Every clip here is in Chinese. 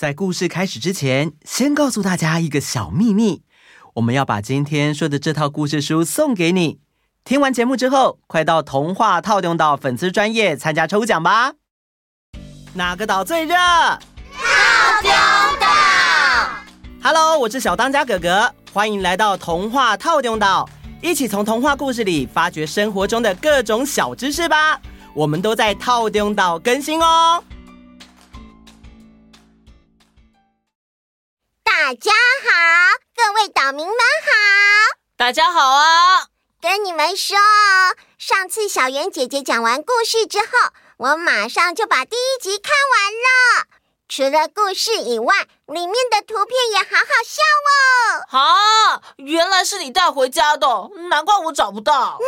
在故事开始之前，先告诉大家一个小秘密：我们要把今天说的这套故事书送给你。听完节目之后，快到童话透中岛粉丝专页参加抽奖吧！哪个岛最热？透中岛。Hello，我是小当家哥哥，欢迎来到童话透中岛，一起从童话故事里发掘生活中的各种小知识吧！我们都在透中岛更新哦。大家好，各位岛民们好！大家好啊！跟你们说，上次小圆姐姐讲完故事之后，我马上就把第一集看完了。除了故事以外，里面的图片也好好笑哦。啊，原来是你带回家的，难怪我找不到。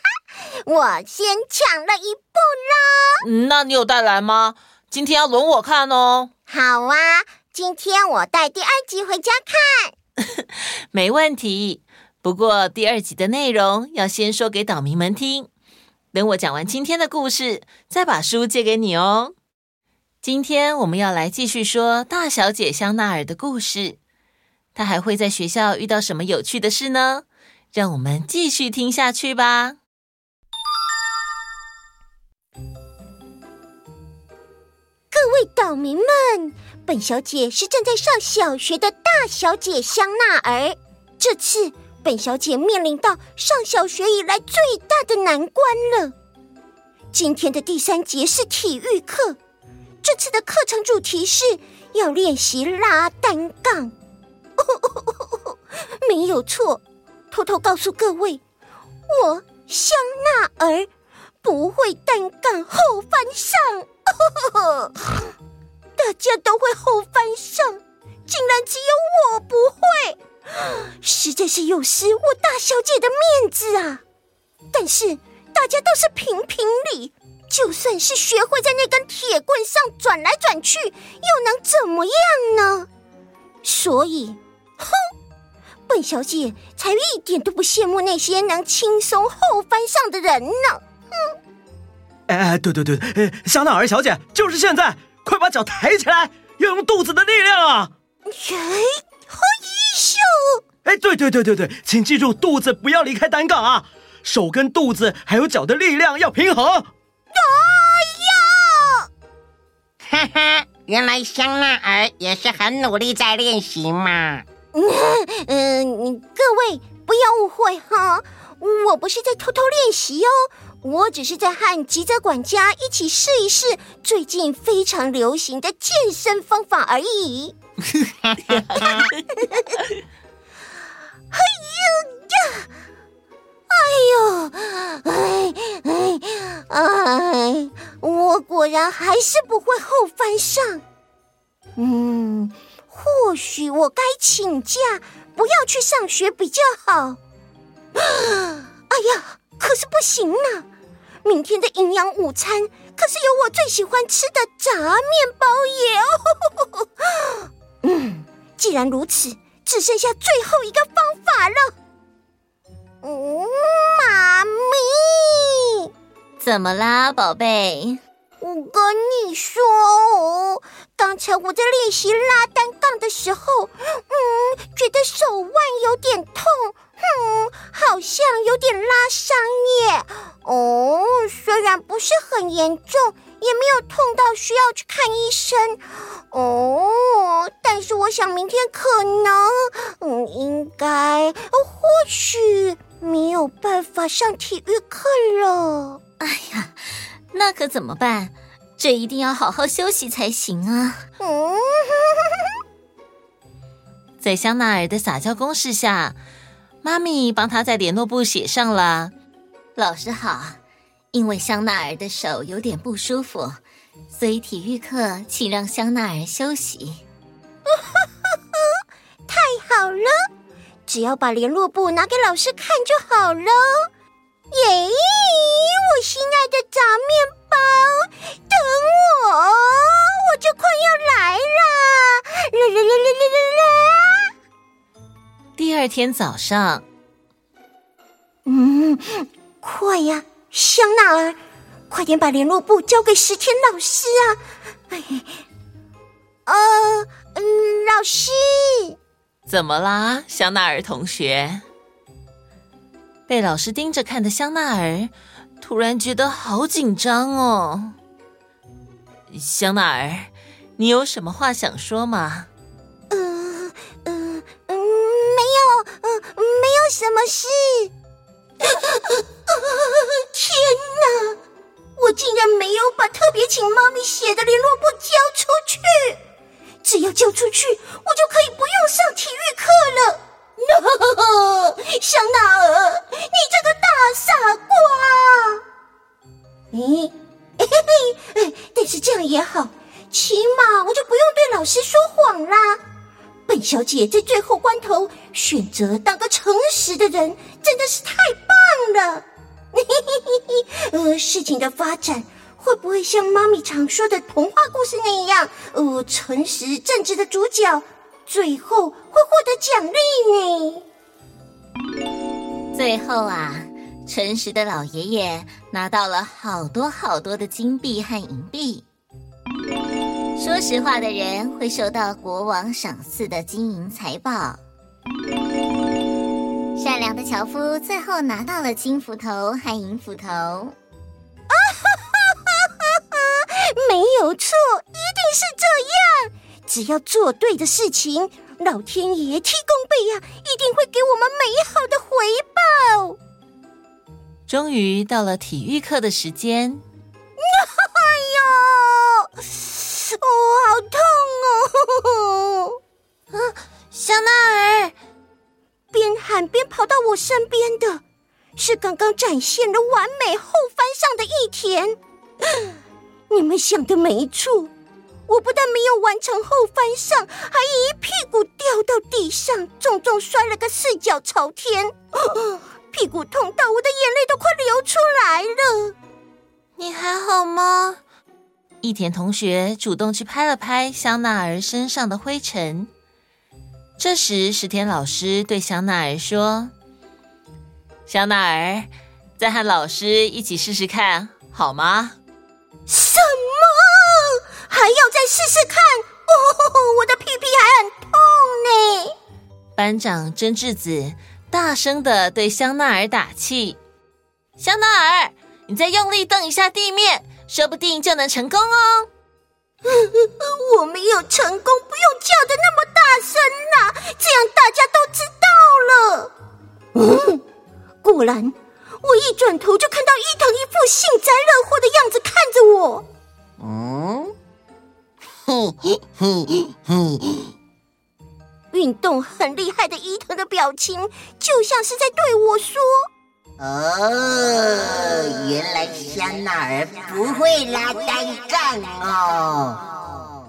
我先抢了一步喽。那你有带来吗？今天要轮我看哦。好啊，今天我带第二集回家看。没问题。不过第二集的内容要先说给岛民们听。等我讲完今天的故事，再把书借给你哦。今天我们要来继续说大小姐香奈儿的故事。她还会在学校遇到什么有趣的事呢？让我们继续听下去吧。各位岛民们，本小姐是正在上小学的大小姐香奈儿。这次本小姐面临到上小学以来最大的难关了。今天的第三节是体育课。这次的课程主题是要练习拉单杠，没有错。偷偷告诉各位，我香奈儿不会单杠后翻上，大家都会后翻上，竟然只有我不会，实在是有失我大小姐的面子啊！但是大家都是评评理。就算是学会在那根铁棍上转来转去，又能怎么样呢？所以，哼，本小姐才一点都不羡慕那些能轻松后翻上的人呢。哼！哎哎，对对对，香奈儿小姐，就是现在，快把脚抬起来，要用肚子的力量啊！哎，好艺术！哎，对对对对对，请记住，肚子不要离开单杠啊，手跟肚子还有脚的力量要平衡。哈哈，原来香奈儿也是很努力在练习嘛。嗯嗯，各位不要误会哈，我不是在偷偷练习哦，我只是在和吉泽管家一起试一试最近非常流行的健身方法而已。哎呦呀！哎呦！哎哎哎！我果然还是不会后翻上。嗯，或许我该请假，不要去上学比较好。哎呀，可是不行呢！明天的营养午餐可是有我最喜欢吃的炸面包耶！哦。嗯，既然如此，只剩下最后一个方法了。嗯，妈咪，怎么啦，宝贝？我跟你说哦，刚才我在练习拉单杠的时候，嗯，觉得手腕有点痛，嗯，好像有点拉伤耶。不是很严重，也没有痛到需要去看医生。哦，但是我想明天可能，嗯，应该，或许。没有办法上体育课了。哎呀，那可怎么办？这一定要好好休息才行啊！嗯，在香奈儿的撒娇攻势下，妈咪帮她在联络簿写上了：“老师好，因为香奈儿的手有点不舒服，所以体育课请让香奈儿休息。”太好了。只要把联络簿拿给老师看就好了。耶！我心爱的炸面包，等我，我就快要来了。啦啦啦啦啦啦啦！第二天早上，嗯，快呀，香奈儿，快点把联络簿交给石田老师啊！哎，呃，老师，怎么啦，香奈儿同学？被老师盯着看的香奈儿突然觉得好紧张哦。香奈儿，你有什么话想说吗？嗯嗯嗯，没有，嗯，没有什么事。天哪！我竟然没有把特别请妈咪写的联络簿交出去。只要交出去，我就可以不用上体育课了。香奈儿，你这个大傻瓜！咦，嘿嘿，但是这样也好，起码我就不用对老师说谎啦。本小姐在最后关头选择当个诚实的人，真的是太棒了。呃，事情的发展会不会像妈咪常说的童话故事那样？呃，诚实正直的主角最后会获得奖励呢？最后啊，诚实的老爷爷拿到了好多好多的金币和银币。说实话的人会受到国王赏赐的金银财宝。善良的樵夫最后拿到了金斧头和银斧头。啊哈哈哈哈！没有错，一定是这样。只要做对的事情，老天爷提供备呀，一定会给我们美好的回报。终于到了体育课的时间。哎呦，哦，好痛哦！啊，香奈儿。边喊边跑到我身边的是刚刚展现了完美后翻上的一田。你们想的没错，我不但没有完成后翻上，还一屁股掉到地上，重重摔了个四脚朝天，屁股痛到我的眼泪都快流出来了。你还好吗？一田同学主动去拍了拍香奈儿身上的灰尘。这时，石田老师对香奈儿说：“香奈儿，再和老师一起试试看，好吗？”“什么？还要再试试看？哦，我的屁屁还很痛呢！”班长真智子大声的对香奈儿打气：“香奈儿，你再用力蹬一下地面，说不定就能成功哦。”我没有成功，不用叫的那么大声果然，我一转头就看到伊藤一副幸灾乐祸的样子看着我。嗯，嘿嘿嘿嘿，运动很厉害的伊藤的表情，就像是在对我说。哦，原来香奈儿不会拉单杠哦。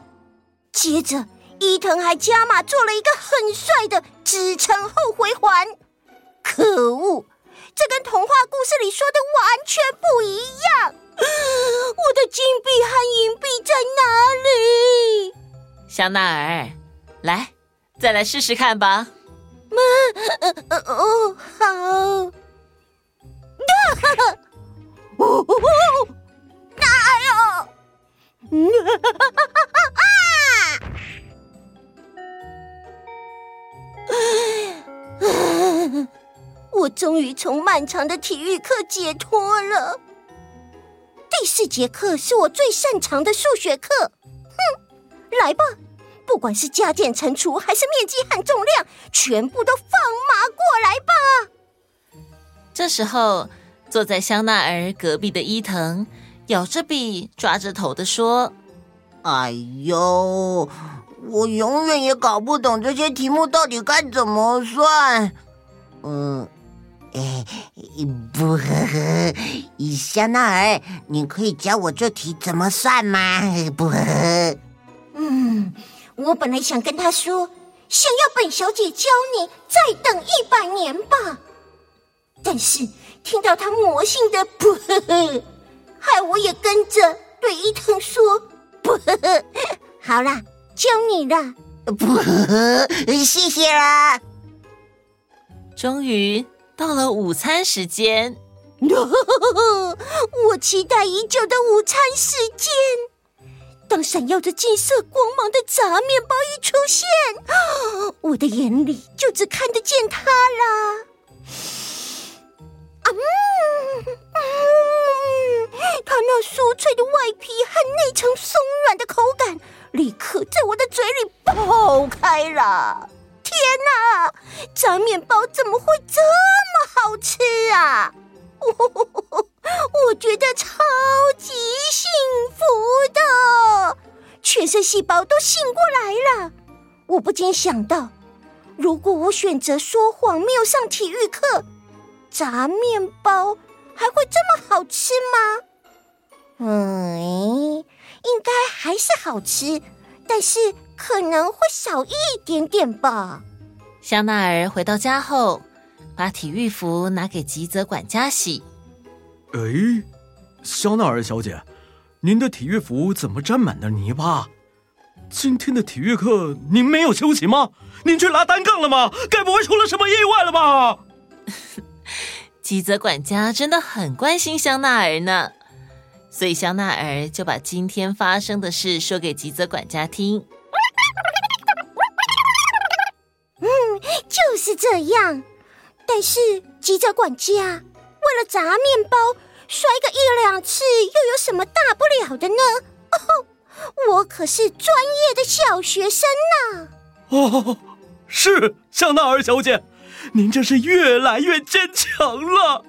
接着，伊藤还加码做了一个很帅的支撑后回环。可恶，这跟童话故事里说的完全不一样。我的金币和银币在哪里？香奈儿，来，再来试试看吧。嗯，呃，哦，好。哈哈，哦哦哦，哪有？终于从漫长的体育课解脱了。第四节课是我最擅长的数学课。哼，来吧，不管是加减乘除还是面积和重量，全部都放马过来吧。这时候。坐在香奈儿隔壁的伊藤咬着笔，抓着头的说：“哎呦，我永远也搞不懂这些题目到底该怎么算。嗯，哎，不呵呵，香奈儿，你可以教我这题怎么算吗？不呵呵。嗯，我本来想跟他说，想要本小姐教你，再等一百年吧。但是。”听到他魔性的“不呵呵”，害我也跟着对伊藤说“不呵呵”。好啦，教你啦，不呵呵，谢谢啦。终于到了午餐时间，我期待已久的午餐时间。当闪耀着金色光芒的炸面包一出现，我的眼里就只看得见它啦。啊，它那酥脆的外皮和内层松软的口感，立刻在我的嘴里爆开了。天哪，炸面包怎么会这么好吃啊？我 我觉得超级幸福的，全身细胞都醒过来了。我不禁想到，如果我选择说谎，没有上体育课，炸面包还会这么好吃吗？嗯，应该还是好吃，但是可能会小一点点吧。香奈儿回到家后，把体育服拿给吉泽管家洗。哎，香奈儿小姐，您的体育服怎么沾满了泥巴？今天的体育课您没有休息吗？您去拉单杠了吗？该不会出了什么意外了吧？吉泽管家真的很关心香奈儿呢，所以香奈儿就把今天发生的事说给吉泽管家听。是这样。但是急着管家为了炸面包，摔个一两次又有什么大不了的呢？哦，我可是专业的小学生呢。哦，是香奈儿小姐。您真是越来越坚强了。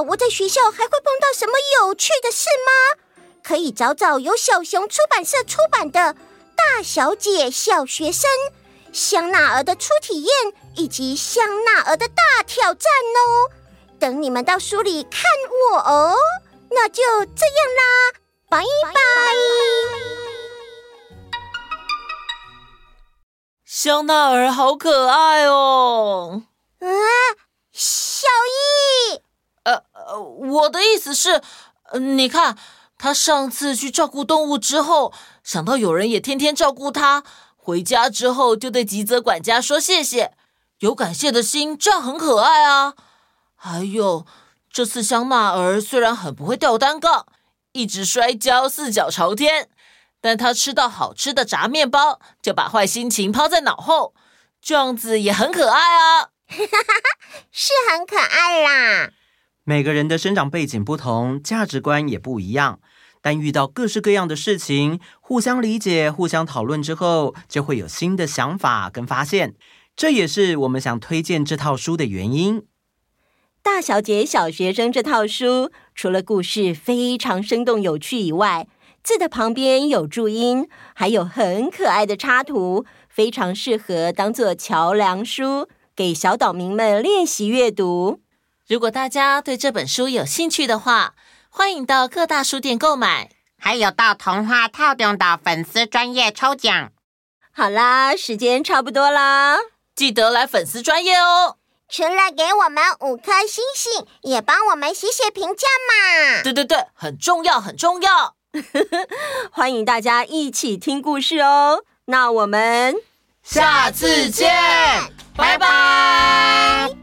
我在学校还会碰到什么有趣的事吗？可以找找由小熊出版社出版的《大小姐小学生》、香奈儿的初体验以及香奈儿的大挑战哦。等你们到书里看我哦。那就这样啦，拜拜。香奈儿好可爱哦！啊，小艺，我的意思是，你看他上次去照顾动物之后，想到有人也天天照顾他，回家之后就对吉泽管家说谢谢，有感谢的心，这样很可爱啊。还有。这次香奈儿虽然很不会吊单杠，一直摔跤，四脚朝天，但她吃到好吃的炸面包，就把坏心情抛在脑后，这样子也很可爱啊！是很可爱啦。每个人的生长背景不同，价值观也不一样，但遇到各式各样的事情，互相理解、互相讨论之后，就会有新的想法跟发现。这也是我们想推荐这套书的原因。大小姐小学生这套书，除了故事非常生动有趣以外，字的旁边有注音，还有很可爱的插图，非常适合当做桥梁书，给小岛民们练习阅读。如果大家对这本书有兴趣的话，欢迎到各大书店购买，还有到童话套中的粉丝专业抽奖。好啦，时间差不多啦，记得来粉丝专业哦。除了给我们五颗星星，也帮我们写写评价嘛！对对对，很重要，很重要。欢迎大家一起听故事哦。那我们下次见，拜拜。拜拜。